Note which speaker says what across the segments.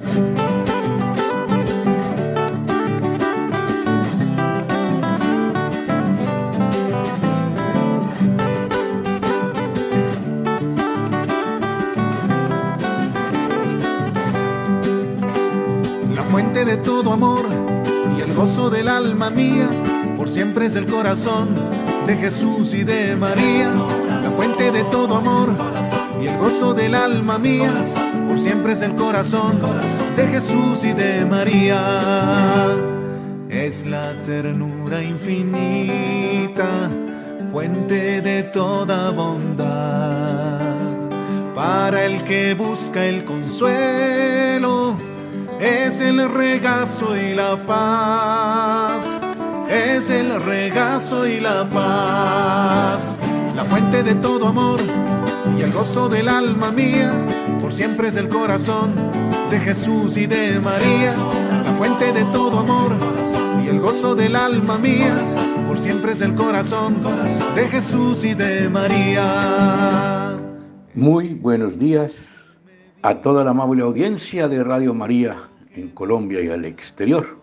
Speaker 1: La fuente de todo amor y el gozo del alma mía, por siempre es el corazón de Jesús y de María. La fuente de todo amor y el gozo del alma mía, siempre es el corazón de Jesús y de María. Es la ternura infinita, fuente de toda bondad, para el que busca el consuelo, es el regazo y la paz, es el regazo y la paz, la fuente de todo amor y el gozo del alma mía, por siempre es el corazón de Jesús y de María, la fuente de todo amor y el gozo del alma mía, por siempre es el corazón de Jesús y de María.
Speaker 2: Muy buenos días a toda la amable audiencia de Radio María en Colombia y al exterior.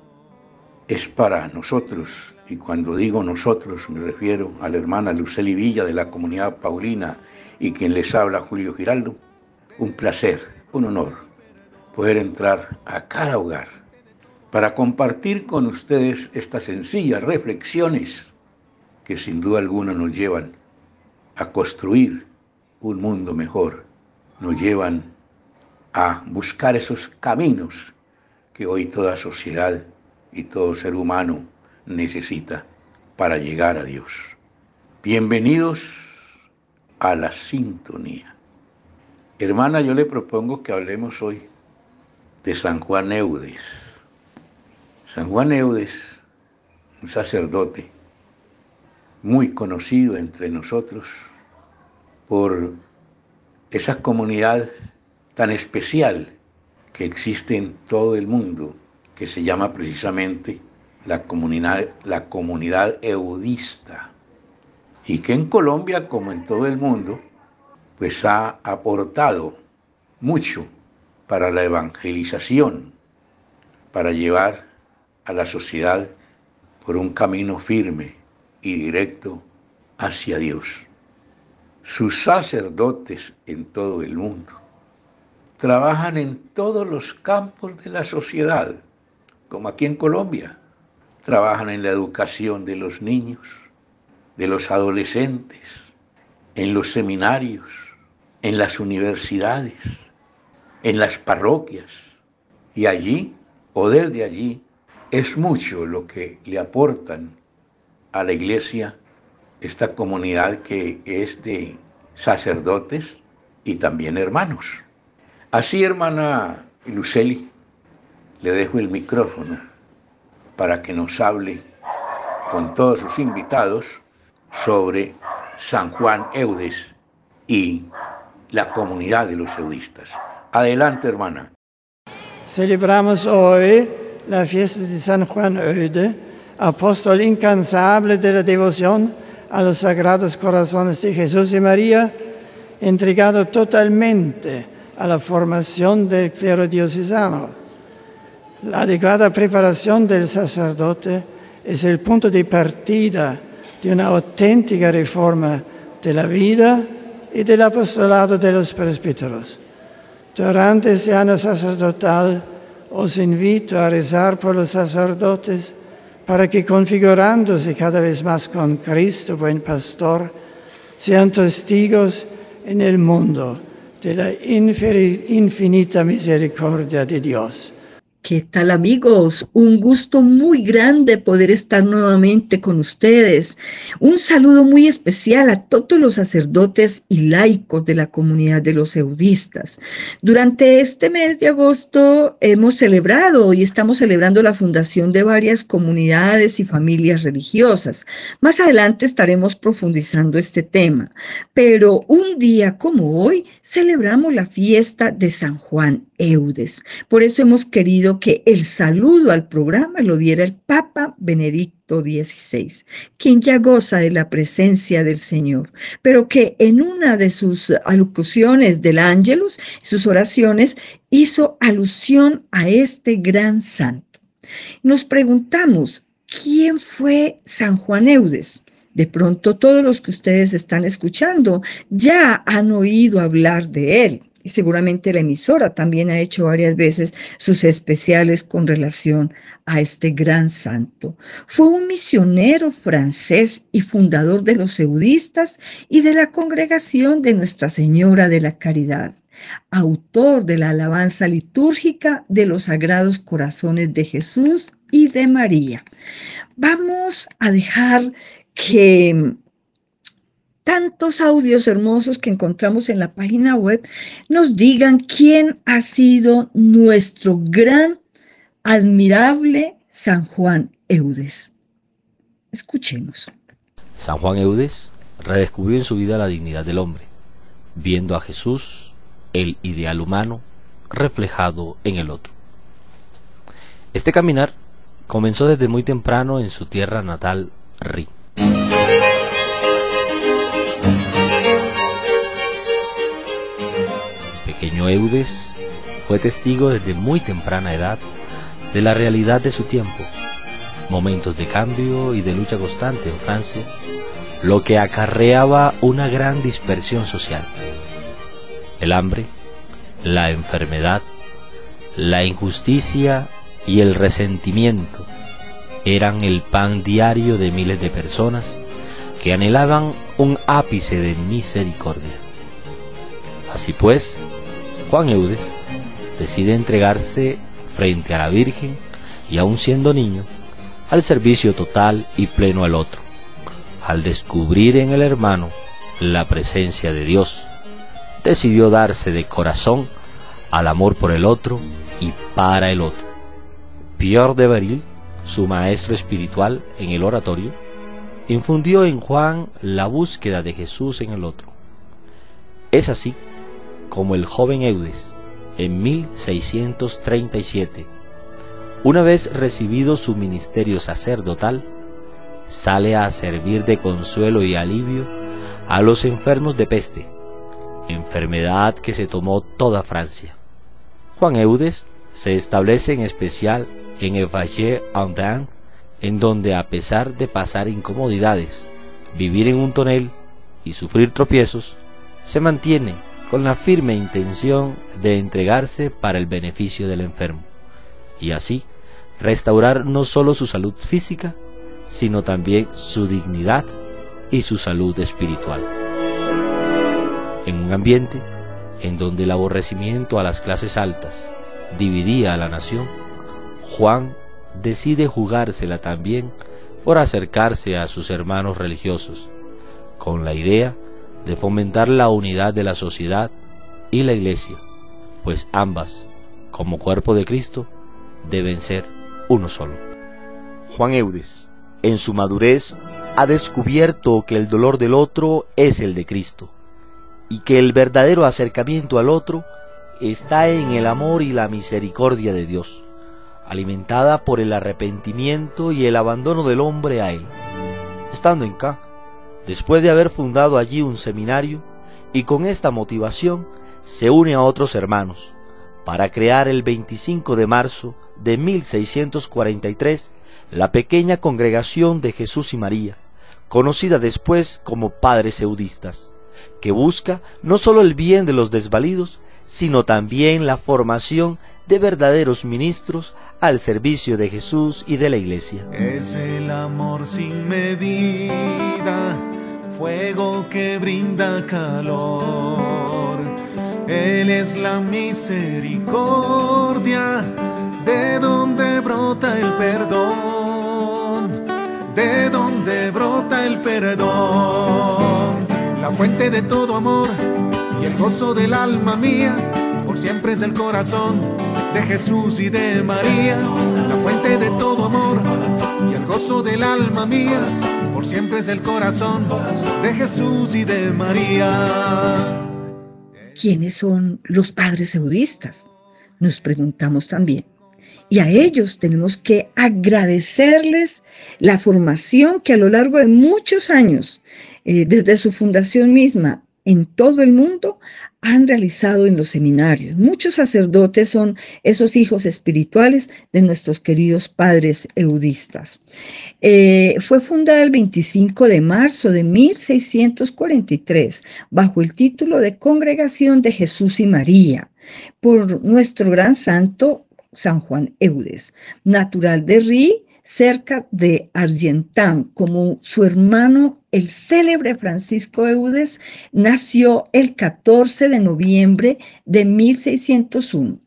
Speaker 2: Es para nosotros, y cuando digo nosotros me refiero a la hermana Luceli Villa de la comunidad Paulina y quien les habla Julio Giraldo, un placer, un honor poder entrar a cada hogar para compartir con ustedes estas sencillas reflexiones que sin duda alguna nos llevan a construir un mundo mejor, nos llevan a buscar esos caminos que hoy toda sociedad y todo ser humano necesita para llegar a Dios. Bienvenidos a la sintonía. Hermana, yo le propongo que hablemos hoy de San Juan Eudes. San Juan Eudes, un sacerdote muy conocido entre nosotros por esa comunidad tan especial que existe en todo el mundo, que se llama precisamente la comunidad, la comunidad eudista, y que en Colombia, como en todo el mundo, pues ha aportado mucho para la evangelización, para llevar a la sociedad por un camino firme y directo hacia Dios. Sus sacerdotes en todo el mundo trabajan en todos los campos de la sociedad, como aquí en Colombia. Trabajan en la educación de los niños, de los adolescentes, en los seminarios, en las universidades, en las parroquias. Y allí, o desde allí, es mucho lo que le aportan a la iglesia esta comunidad que es de sacerdotes y también hermanos. Así, hermana Luceli, le dejo el micrófono para que nos hable con todos sus invitados sobre San Juan Eudes y la comunidad de los eudistas. Adelante, hermana.
Speaker 3: Celebramos hoy la fiesta de San Juan Eude, apóstol incansable de la devoción a los sagrados corazones de Jesús y María, entregado totalmente a la formación del clero diocesano. La adecuada preparación del sacerdote es el punto de partida de una auténtica reforma de la vida y del apostolado de los presbíteros. Durante este año sacerdotal os invito a rezar por los sacerdotes para que configurándose cada vez más con Cristo, buen pastor, sean testigos en el mundo de la infinita misericordia de Dios.
Speaker 4: ¿Qué tal amigos? Un gusto muy grande poder estar nuevamente con ustedes. Un saludo muy especial a todos los sacerdotes y laicos de la comunidad de los eudistas. Durante este mes de agosto hemos celebrado y estamos celebrando la fundación de varias comunidades y familias religiosas. Más adelante estaremos profundizando este tema. Pero un día como hoy celebramos la fiesta de San Juan Eudes. Por eso hemos querido que el saludo al programa lo diera el Papa Benedicto XVI, quien ya goza de la presencia del Señor, pero que en una de sus alocuciones del Ángelus, sus oraciones, hizo alusión a este gran santo. Nos preguntamos, ¿quién fue San Juan Eudes? De pronto todos los que ustedes están escuchando ya han oído hablar de él y seguramente la emisora también ha hecho varias veces sus especiales con relación a este gran santo. Fue un misionero francés y fundador de los eudistas y de la congregación de Nuestra Señora de la Caridad, autor de la alabanza litúrgica de los Sagrados Corazones de Jesús y de María. Vamos a dejar que tantos audios hermosos que encontramos en la página web nos digan quién ha sido nuestro gran, admirable San Juan Eudes. Escuchemos.
Speaker 5: San Juan Eudes redescubrió en su vida la dignidad del hombre, viendo a Jesús, el ideal humano, reflejado en el otro. Este caminar comenzó desde muy temprano en su tierra natal, Ri. Pequeño Eudes fue testigo desde muy temprana edad de la realidad de su tiempo, momentos de cambio y de lucha constante en Francia, lo que acarreaba una gran dispersión social. El hambre, la enfermedad, la injusticia y el resentimiento eran el pan diario de miles de personas que anhelaban un ápice de misericordia. Así pues, Juan Eudes decide entregarse frente a la Virgen y aun siendo niño, al servicio total y pleno al otro. Al descubrir en el hermano la presencia de Dios, decidió darse de corazón al amor por el otro y para el otro. Pierre de Beril, su maestro espiritual en el oratorio, infundió en Juan la búsqueda de Jesús en el otro. Es así como el joven Eudes en 1637. Una vez recibido su ministerio sacerdotal, sale a servir de consuelo y alivio a los enfermos de peste, enfermedad que se tomó toda Francia. Juan Eudes se establece en especial en Andin, en donde a pesar de pasar incomodidades, vivir en un tonel y sufrir tropiezos, se mantiene con la firme intención de entregarse para el beneficio del enfermo, y así restaurar no solo su salud física, sino también su dignidad y su salud espiritual. En un ambiente en donde el aborrecimiento a las clases altas dividía a la nación, Juan decide jugársela también por acercarse a sus hermanos religiosos, con la idea de fomentar la unidad de la sociedad y la iglesia, pues ambas, como cuerpo de Cristo, deben ser uno solo. Juan Eudes, en su madurez, ha descubierto que el dolor del otro es el de Cristo y que el verdadero acercamiento al otro está en el amor y la misericordia de Dios, alimentada por el arrepentimiento y el abandono del hombre a Él. Estando en K, después de haber fundado allí un seminario, y con esta motivación se une a otros hermanos para crear el 25 de marzo de 1643 la pequeña congregación de Jesús y María, conocida después como Padres Eudistas, que busca no solo el bien de los desvalidos, sino también la formación de verdaderos ministros al servicio de Jesús y de la Iglesia.
Speaker 1: Es el amor sin medida, fuego que brinda calor. Él es la misericordia, de donde brota el perdón, de donde brota el perdón. La fuente de todo amor y el gozo del alma mía, por siempre es el corazón de Jesús y de María, la fuente de todo amor del alma mía, por siempre es el corazón de Jesús y de María.
Speaker 4: ¿Quiénes son los padres eudistas? Nos preguntamos también. Y a ellos tenemos que agradecerles la formación que a lo largo de muchos años, eh, desde su fundación misma, en todo el mundo han realizado en los seminarios. Muchos sacerdotes son esos hijos espirituales de nuestros queridos padres eudistas. Eh, fue fundada el 25 de marzo de 1643 bajo el título de Congregación de Jesús y María por nuestro gran santo San Juan Eudes, natural de Rí, cerca de Argentan, como su hermano el célebre Francisco Eudes nació el 14 de noviembre de 1601.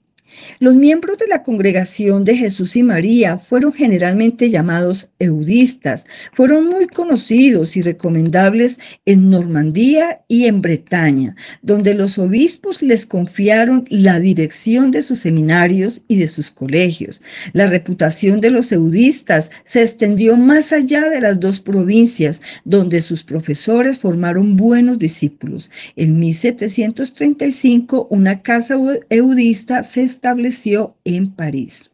Speaker 4: Los miembros de la congregación de Jesús y María fueron generalmente llamados eudistas. Fueron muy conocidos y recomendables en Normandía y en Bretaña, donde los obispos les confiaron la dirección de sus seminarios y de sus colegios. La reputación de los eudistas se extendió más allá de las dos provincias, donde sus profesores formaron buenos discípulos. En 1735, una casa eudista se estableció estableció en París.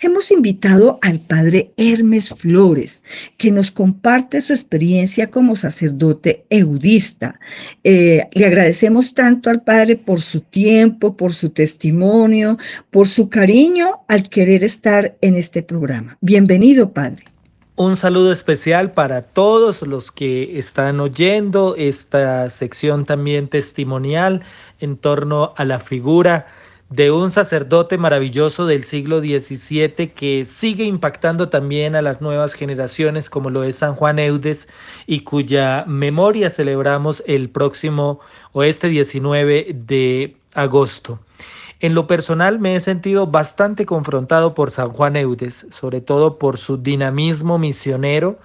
Speaker 4: Hemos invitado al padre Hermes Flores, que nos comparte su experiencia como sacerdote eudista. Eh, le agradecemos tanto al padre por su tiempo, por su testimonio, por su cariño al querer estar en este programa. Bienvenido, padre.
Speaker 6: Un saludo especial para todos los que están oyendo esta sección también testimonial en torno a la figura de un sacerdote maravilloso del siglo XVII que sigue impactando también a las nuevas generaciones como lo es San Juan Eudes y cuya memoria celebramos el próximo o este 19 de agosto. En lo personal me he sentido bastante confrontado por San Juan Eudes, sobre todo por su dinamismo misionero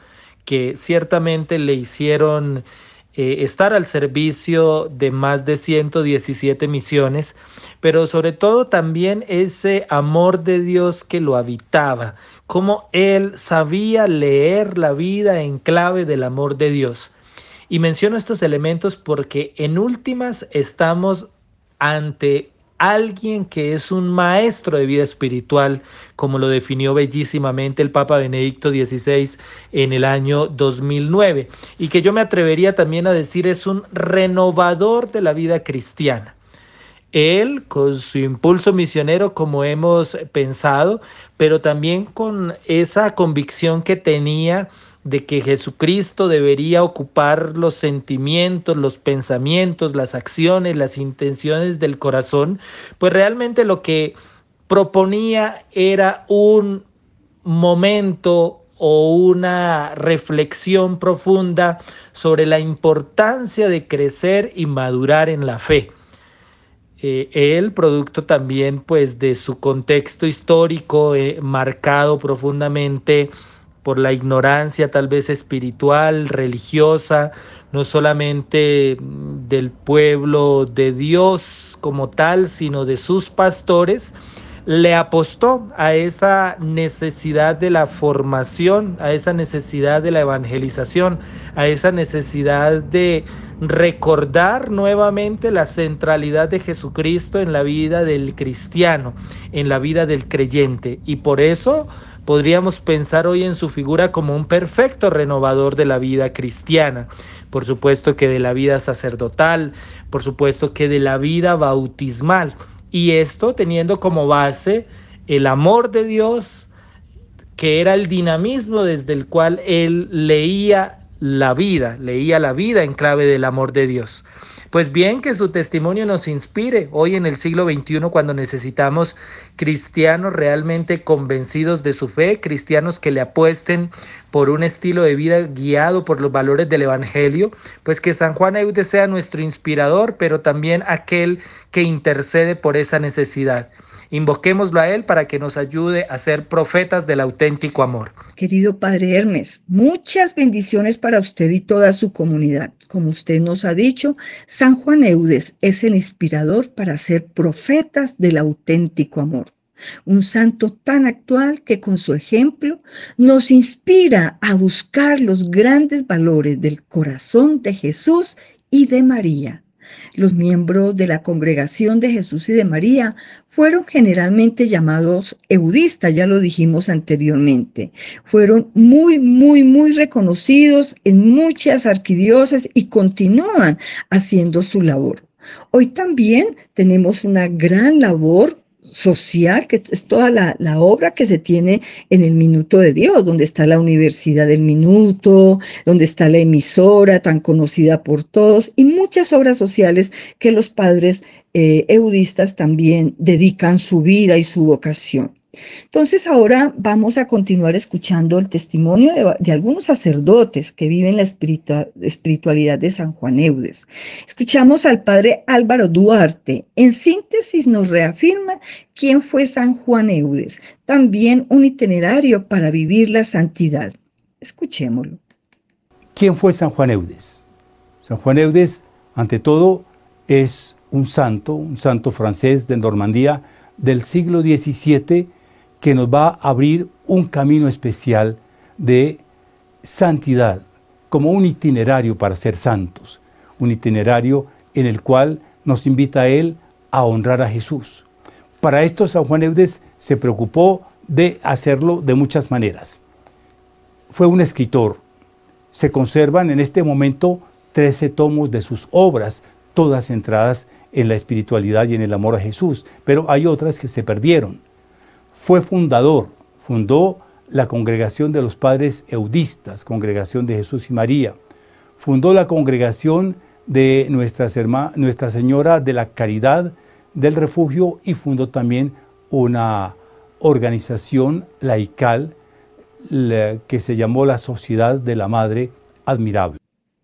Speaker 6: que ciertamente le hicieron eh, estar al servicio de más de 117 misiones, pero sobre todo también ese amor de Dios que lo habitaba, como él sabía leer la vida en clave del amor de Dios. Y menciono estos elementos porque en últimas estamos ante alguien que es un maestro de vida espiritual, como lo definió bellísimamente el Papa Benedicto XVI en el año 2009, y que yo me atrevería también a decir es un renovador de la vida cristiana. Él, con su impulso misionero, como hemos pensado, pero también con esa convicción que tenía de que Jesucristo debería ocupar los sentimientos, los pensamientos, las acciones, las intenciones del corazón, pues realmente lo que proponía era un momento o una reflexión profunda sobre la importancia de crecer y madurar en la fe. Eh, él, producto también pues de su contexto histórico eh, marcado profundamente por la ignorancia tal vez espiritual, religiosa, no solamente del pueblo de Dios como tal, sino de sus pastores, le apostó a esa necesidad de la formación, a esa necesidad de la evangelización, a esa necesidad de recordar nuevamente la centralidad de Jesucristo en la vida del cristiano, en la vida del creyente. Y por eso podríamos pensar hoy en su figura como un perfecto renovador de la vida cristiana, por supuesto que de la vida sacerdotal, por supuesto que de la vida bautismal, y esto teniendo como base el amor de Dios, que era el dinamismo desde el cual él leía la vida, leía la vida en clave del amor de Dios. Pues bien, que su testimonio nos inspire hoy en el siglo XXI cuando necesitamos cristianos realmente convencidos de su fe, cristianos que le apuesten por un estilo de vida guiado por los valores del Evangelio, pues que San Juan Eudes sea nuestro inspirador, pero también aquel que intercede por esa necesidad. Invoquémoslo a Él para que nos ayude a ser profetas del auténtico amor.
Speaker 4: Querido Padre Hermes, muchas bendiciones para usted y toda su comunidad. Como usted nos ha dicho, San Juan Eudes es el inspirador para ser profetas del auténtico amor. Un santo tan actual que con su ejemplo nos inspira a buscar los grandes valores del corazón de Jesús y de María Los miembros de la congregación de Jesús y de María fueron generalmente llamados eudistas, ya lo dijimos anteriormente. Fueron muy, muy, muy reconocidos en muchas arquidiosas y continúan haciendo su labor. Hoy también tenemos una gran labor social, que es toda la, obra que se tiene en el Minuto de Dios, donde está la Universidad del Minuto, donde está la emisora tan conocida por todos y muchas obras sociales que los padres eh, eudistas también dedican su vida y su vocación. Entonces ahora vamos a continuar escuchando el testimonio de, algunos sacerdotes que viven la espiritualidad de San Juan Eudes. Escuchamos al padre Álvaro Duarte. En síntesis nos reafirma quién fue San Juan Eudes, también un itinerario para vivir la santidad. Escuchémoslo.
Speaker 7: ¿Quién fue San Juan Eudes? San Juan Eudes, ante todo, es un santo, un santo francés de Normandía del siglo XVII que nos va a abrir un camino especial de santidad, como un itinerario para ser santos, un itinerario en el cual nos invita a Él a honrar a Jesús. Para esto San Juan Eudes se preocupó de hacerlo de muchas maneras. Fue un escritor. Se conservan en este momento 13 tomos de sus obras, todas centradas en la espiritualidad y en el amor a Jesús, pero hay otras que se perdieron fue fundador, fundó la congregación de los padres eudistas, congregación de Jesús y María, fundó la congregación de Nuestra, Señora de la Caridad del Refugio y fundó también una organización laical que se llamó la Sociedad de la Madre Admirable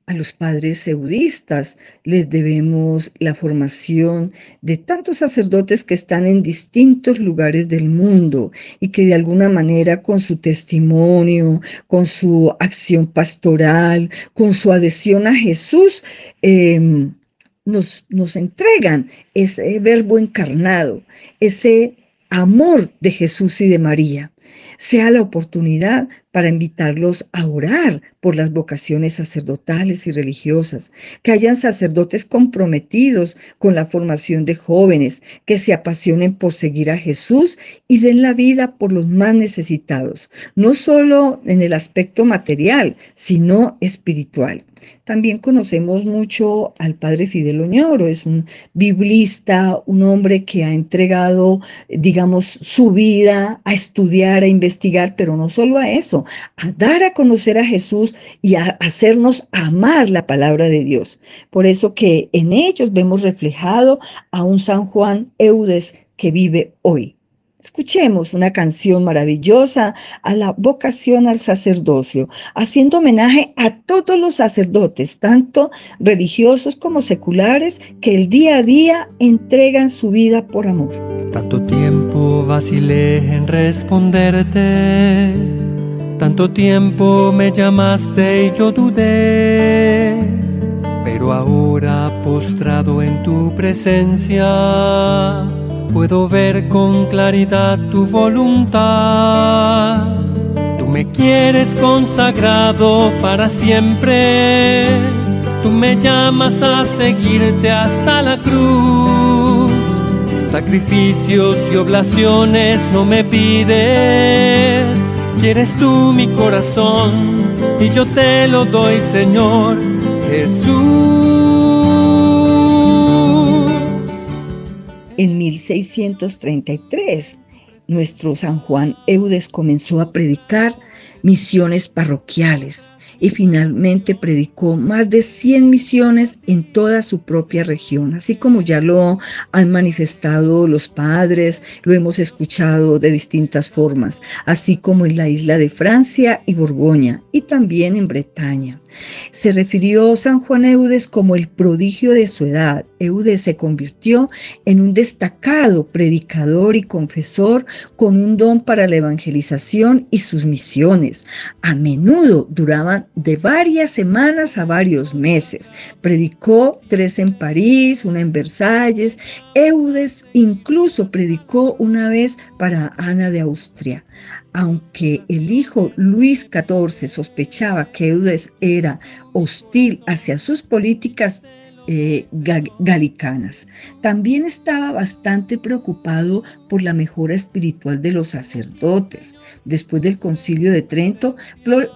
Speaker 4: a los padres eudistas les debemos la formación de tantos sacerdotes que están en distintos lugares del mundo y que de alguna manera con su testimonio, con su acción pastoral, con su adhesión a Jesús, em, nos, nos entregan ese verbo encarnado, ese amor de Jesús y de María. Sea la oportunidad para invitarlos a orar por las vocaciones sacerdotales y religiosas, que hayan sacerdotes comprometidos con la formación de jóvenes, que se apasionen por seguir a Jesús y den la vida por los más necesitados, no solo en el aspecto material, sino espiritual. También conocemos mucho al padre Fidel Oñoro, es un biblista, un hombre que ha entregado, digamos, su vida a estudiar, a investigar, pero no solo a eso, a dar a conocer a Jesús y a hacernos amar la palabra de Dios. Por eso que en ellos vemos reflejado a un San Juan Eudes que vive hoy. Escuchemos una canción maravillosa a la vocación al sacerdocio, haciendo homenaje a todos los sacerdotes, tanto religiosos como seculares, que el día a día entregan su vida por amor.
Speaker 8: Tanto tiempo vacilé en responderte, tanto tiempo me llamaste y yo dudé, pero ahora postrado en tu presencia puedo ver con claridad tu voluntad. Tú me quieres consagrado para siempre. Tú me llamas a seguirte hasta la cruz. Sacrificios y oblaciones no me pides. Quieres tú mi corazón y yo te lo doy, Señor Jesús.
Speaker 4: En 1633, nuestro San Juan Eudes comenzó a predicar misiones parroquiales y finalmente predicó más de 100 misiones en toda su propia región, así como ya lo han manifestado los padres, lo hemos escuchado de distintas formas, así como en la isla de Francia y Borgoña y también en Bretaña. Se refirió San Juan Eudes como el prodigio de su edad. Eudes se convirtió en un destacado predicador y confesor con un don para la evangelización y sus misiones. A menudo duraban de varias semanas a varios meses. Predicó tres en París, una en Versalles. Eudes incluso predicó una vez para Ana de Austria. Aunque el hijo Luis XIV sospechaba que Eudes era hostil hacia sus políticas, eh, galicanas. También estaba bastante preocupado por la mejora espiritual de los sacerdotes. Después del concilio de Trento,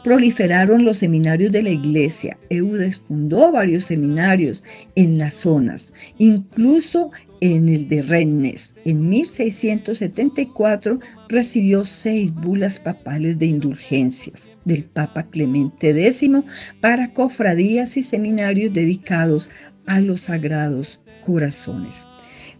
Speaker 4: proliferaron los seminarios de la iglesia. Eudes fundó varios seminarios en las zonas, incluso en el de Rennes. En 1674 recibió seis bulas papales de indulgencias del Papa Clemente X para cofradías y seminarios dedicados a los sagrados corazones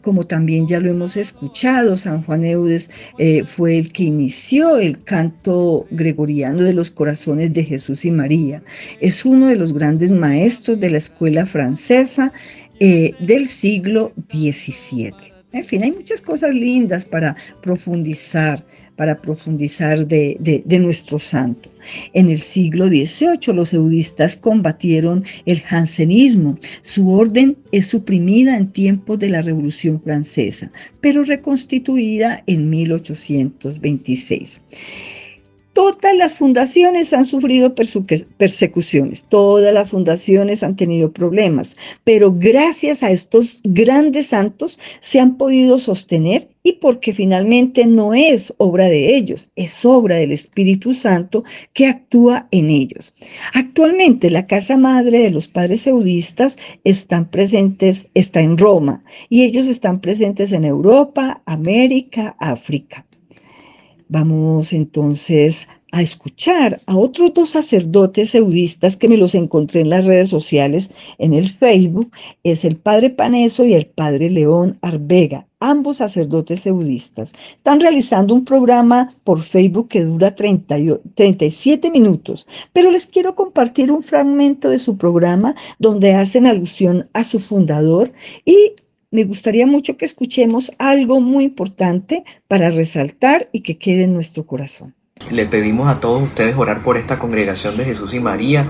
Speaker 4: como también ya lo hemos escuchado, San Juan Eudes eh, fue el que inició el canto gregoriano de los corazones de Jesús y María. Es uno de los grandes maestros de la escuela francesa eh, del siglo XVII. En fin, hay muchas cosas lindas para profundizar, para profundizar de, de, nuestro santo. En el siglo XVIII los eudistas combatieron el jansenismo. Su orden es suprimida en tiempos de la Revolución Francesa, pero reconstituida en 1826. Todas las fundaciones han sufrido persecuciones, todas las fundaciones han tenido problemas, pero gracias a estos grandes santos se han podido sostener y porque finalmente no es obra de ellos, es obra del Espíritu Santo que actúa en ellos. Actualmente la casa madre de los padres eudistas están presentes, está en Roma y ellos están presentes en Europa, América, África. Vamos entonces a escuchar a otros dos sacerdotes eudistas que me los encontré en las redes sociales, en el Facebook, es el padre Paneso y el padre León Arbega, ambos sacerdotes eudistas. Están realizando un programa por Facebook que dura 37 minutos, pero les quiero compartir un fragmento de su programa donde hacen alusión a su fundador y me gustaría mucho que escuchemos algo muy importante para resaltar y que quede en nuestro corazón.
Speaker 9: Le pedimos a todos ustedes orar por esta congregación de Jesús y María.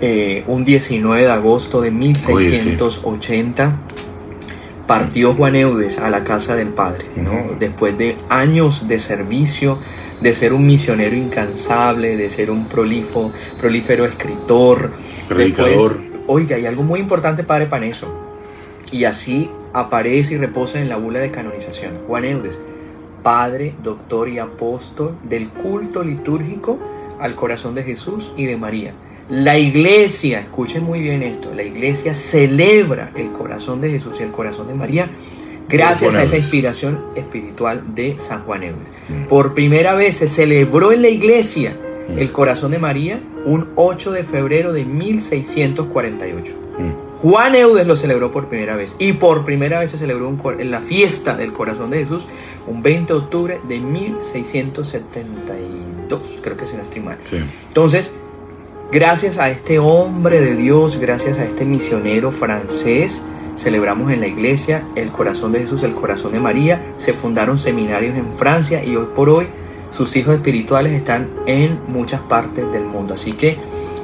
Speaker 9: Eh, un 19 de agosto de 1680 partió Juan Eudes a la casa del Padre, ¿no? después de años de servicio, de ser un misionero incansable, de ser un prolifo, prolífero escritor, predicador. oiga, hay algo muy importante, Padre Paneso, y así aparece y reposa en la bula de canonización. Juan Eudes, Padre, Doctor y Apóstol del culto litúrgico al corazón de Jesús y de María. La iglesia, escuchen muy bien esto, la iglesia celebra el corazón de Jesús y el corazón de María gracias a esa inspiración espiritual de San Juan Eudes. Mm. Por primera vez se celebró en la iglesia mm. el corazón de María un 8 de febrero de 1648. Juan Eudes lo celebró por primera vez y por primera vez se celebró en la fiesta del corazón de Jesús un 20 de octubre de 1672, creo que se no estoy mal. Entonces, gracias a este hombre de Dios, gracias a este misionero francés, celebramos en la iglesia el corazón de Jesús, el corazón de María, se fundaron seminarios en Francia y hoy por hoy sus hijos espirituales están en muchas partes del mundo. Así que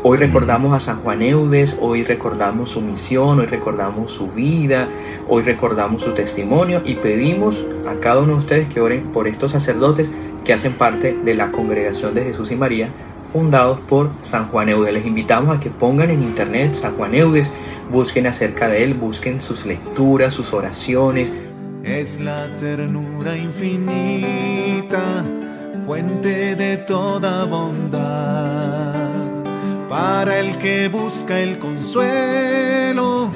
Speaker 9: Hoy recordamos a San Juan Eudes, hoy recordamos su misión, hoy recordamos su vida, hoy recordamos su testimonio y pedimos a cada uno de ustedes que oren por estos sacerdotes que hacen parte de la congregación de Jesús y María, fundados por San Juan Eudes. Les invitamos a que pongan en internet San Juan Eudes, busquen acerca de él, busquen sus lecturas, sus oraciones.
Speaker 1: Es la ternura infinita, fuente de toda bondad para el que busca el consuelo,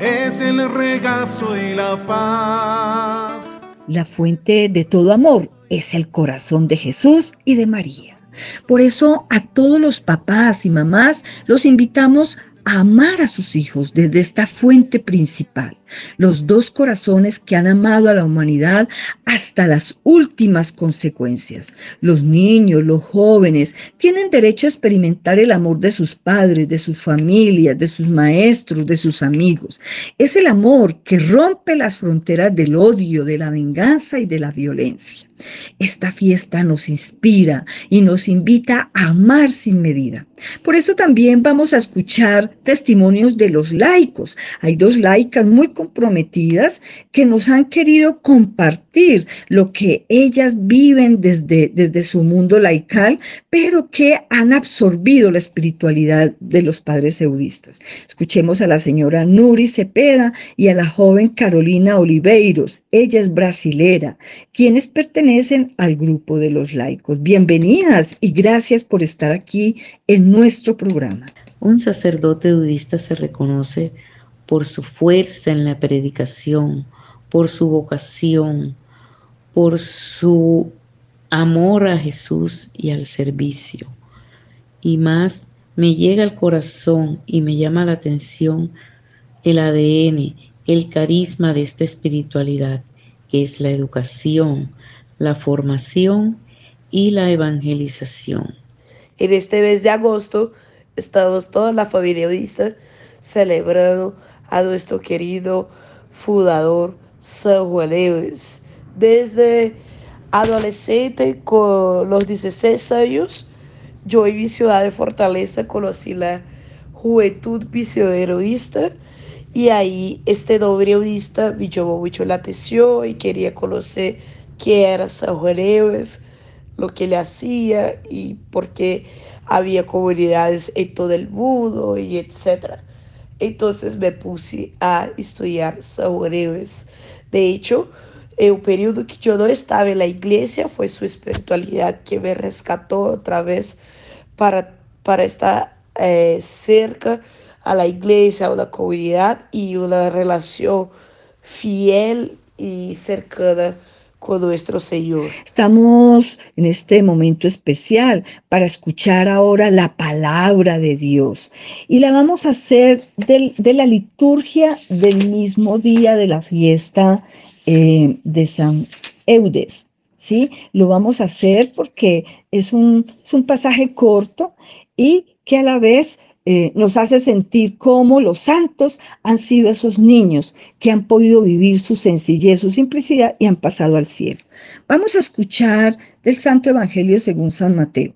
Speaker 1: es el regazo y la paz.
Speaker 4: La fuente de todo amor es el corazón de Jesús y de María. Por eso a todos los papás y mamás los invitamos amar a sus hijos desde esta fuente principal los dos corazones que han amado a la humanidad hasta las últimas consecuencias. Los niños, los jóvenes, tienen derecho a experimentar el amor de sus padres, de sus familias, de sus maestros, de sus amigos. Es el amor que rompe las fronteras del odio, de la venganza y de la violencia. Esta fiesta nos inspira y nos invita a amar sin medida. Por eso también vamos a escuchar testimonios de los laicos. Hay dos laicas muy comprometidas que nos han querido compartir lo que ellas viven desde, desde su mundo laical, pero que han absorbido la espiritualidad de los padres eudistas. Escuchemos a la señora Nuri Cepeda y a la joven Carolina Oliveiros. Ella es brasilera, quienes pertenecen al grupo de los laicos. Bienvenidas y gracias por estar aquí en nuestro programa.
Speaker 10: Un sacerdote budista se reconoce por su fuerza en la predicación, por su vocación, por su amor a Jesús y al servicio. Y más, me llega al corazón y me llama la atención el ADN, el carisma de esta espiritualidad, que es la educación, la formación y la evangelización.
Speaker 11: En este mes de agosto estamos toda la familia celebrando a nuestro querido fundador San Juan Eudes. Desde adolescente, con los 16 años, yo en mi ciudad de Fortaleza conocí la juventud misionerista y ahí este nombre budista me llamó mucho la atención y quería conocer qué era San Juan Eudes, lo que le hacía y por qué había comunidades en todo el mundo y etcétera. Entonces me puse a estudiar San Juan Eudes. De hecho, en un periodo que yo no estaba en la iglesia, fue su espiritualidad que me rescató otra vez para, para estar eh, cerca a la iglesia, a una comunidad y una relación fiel y cercana con nuestro Señor.
Speaker 4: Estamos en este momento especial para escuchar ahora la palabra de Dios y la vamos a hacer de la liturgia del mismo día de la fiesta eh, de San Eudes. ¿sí? Lo vamos a hacer porque es un, es un pasaje corto y que a la vez eh, nos hace sentir cómo los santos han sido esos niños que han podido vivir su sencillez, su simplicidad y han pasado al cielo. Vamos a escuchar del Santo Evangelio según San Mateo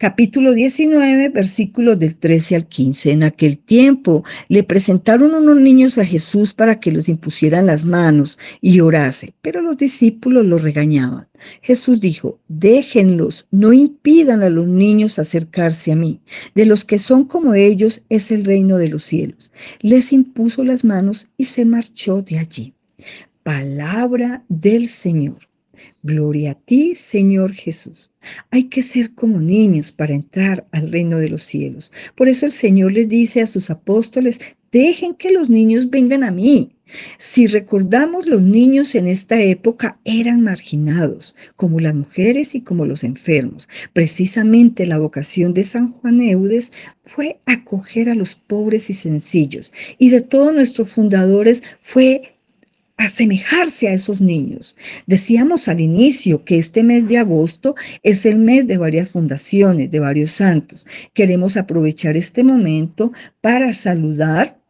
Speaker 4: capítulo 19, versículos del 13 al 15. En aquel tiempo le presentaron unos niños a Jesús para que los impusieran las manos y orase, pero los discípulos los regañaban. Jesús dijo, déjenlos, no impidan a los niños acercarse a mí. De los que son como ellos es el reino de los cielos. Les impuso las manos y se marchó de allí. Palabra del Señor. Gloria a ti, Señor Jesús. Hay que ser como niños para entrar al reino de los cielos. Por eso el Señor les dice a sus apóstoles, dejen que los niños vengan a mí. Si recordamos, los niños en esta época eran marginados, como las mujeres y como los enfermos. Precisamente la vocación de San Juan Eudes fue acoger a los pobres y sencillos, y de todos nuestros fundadores fue asemejarse a esos niños. Decíamos al inicio que este mes de agosto es el mes de varias fundaciones, de varios santos. Queremos aprovechar este momento para saludar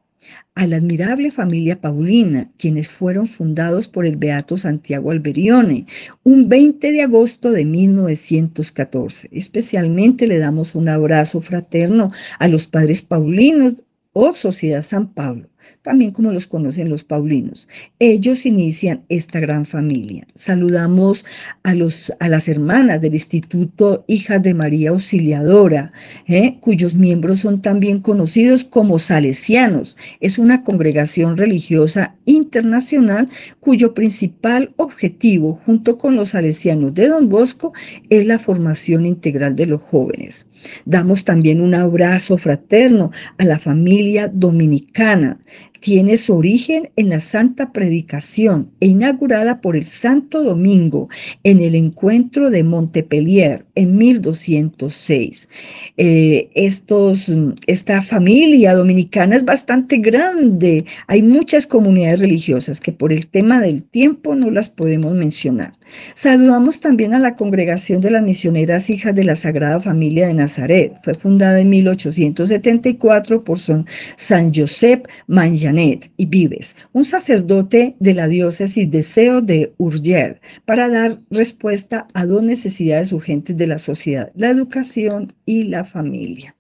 Speaker 4: a la admirable familia Paulina, quienes fueron fundados por el Beato Santiago Alberione, un 20 de agosto de 1914. Especialmente le damos un abrazo fraterno a los padres Paulinos o Sociedad San Pablo también como los conocen los paulinos. Ellos inician esta gran familia. Saludamos a, los, a las hermanas del Instituto Hijas de María Auxiliadora, ¿eh? cuyos miembros son también conocidos como salesianos. Es una congregación religiosa internacional cuyo principal objetivo, junto con los salesianos de Don Bosco, es la formación integral de los jóvenes. Damos también un abrazo fraterno a la familia dominicana. Tiene su origen en la Santa Predicación e inaugurada por el Santo Domingo en el encuentro de Montpellier en 1206. Eh, estos, esta familia dominicana es bastante grande. Hay muchas comunidades religiosas que por el tema del tiempo no las podemos mencionar. Saludamos también a la congregación de las misioneras hijas de la Sagrada Familia de Nazaret. Fue fundada en 1874 por San Josep Manjan y Vives, un sacerdote de la diócesis de Seo de Urgel, para dar respuesta a dos necesidades urgentes de la sociedad, la educación y la familia.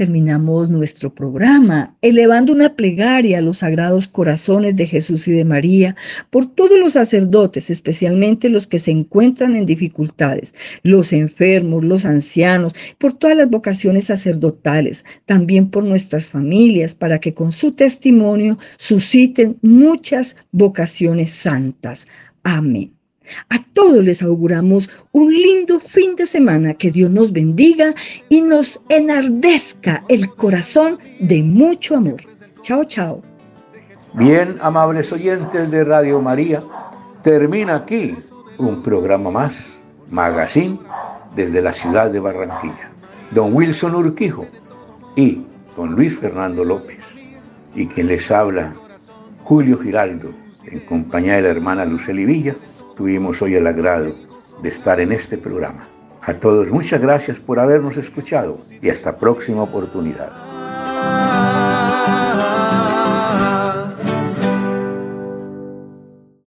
Speaker 4: terminamos nuestro programa elevando una plegaria a los sagrados corazones de Jesús y de María por todos los sacerdotes, especialmente los que se encuentran en dificultades, los enfermos, los ancianos, por todas las vocaciones sacerdotales, también por nuestras familias, para que con su testimonio susciten muchas vocaciones santas. Amén. A todos les auguramos un lindo fin de semana, que Dios nos bendiga y nos enardezca el corazón de mucho amor. Chao, chao.
Speaker 2: Bien, amables oyentes de Radio María, termina aquí un programa más, Magazine, desde la ciudad de Barranquilla. Don Wilson Urquijo y don Luis Fernando López, y quien les habla, Julio Giraldo, en compañía de la hermana Luceli Villa tuvimos hoy el agrado de estar en este programa. A todos muchas gracias por habernos escuchado y hasta próxima oportunidad.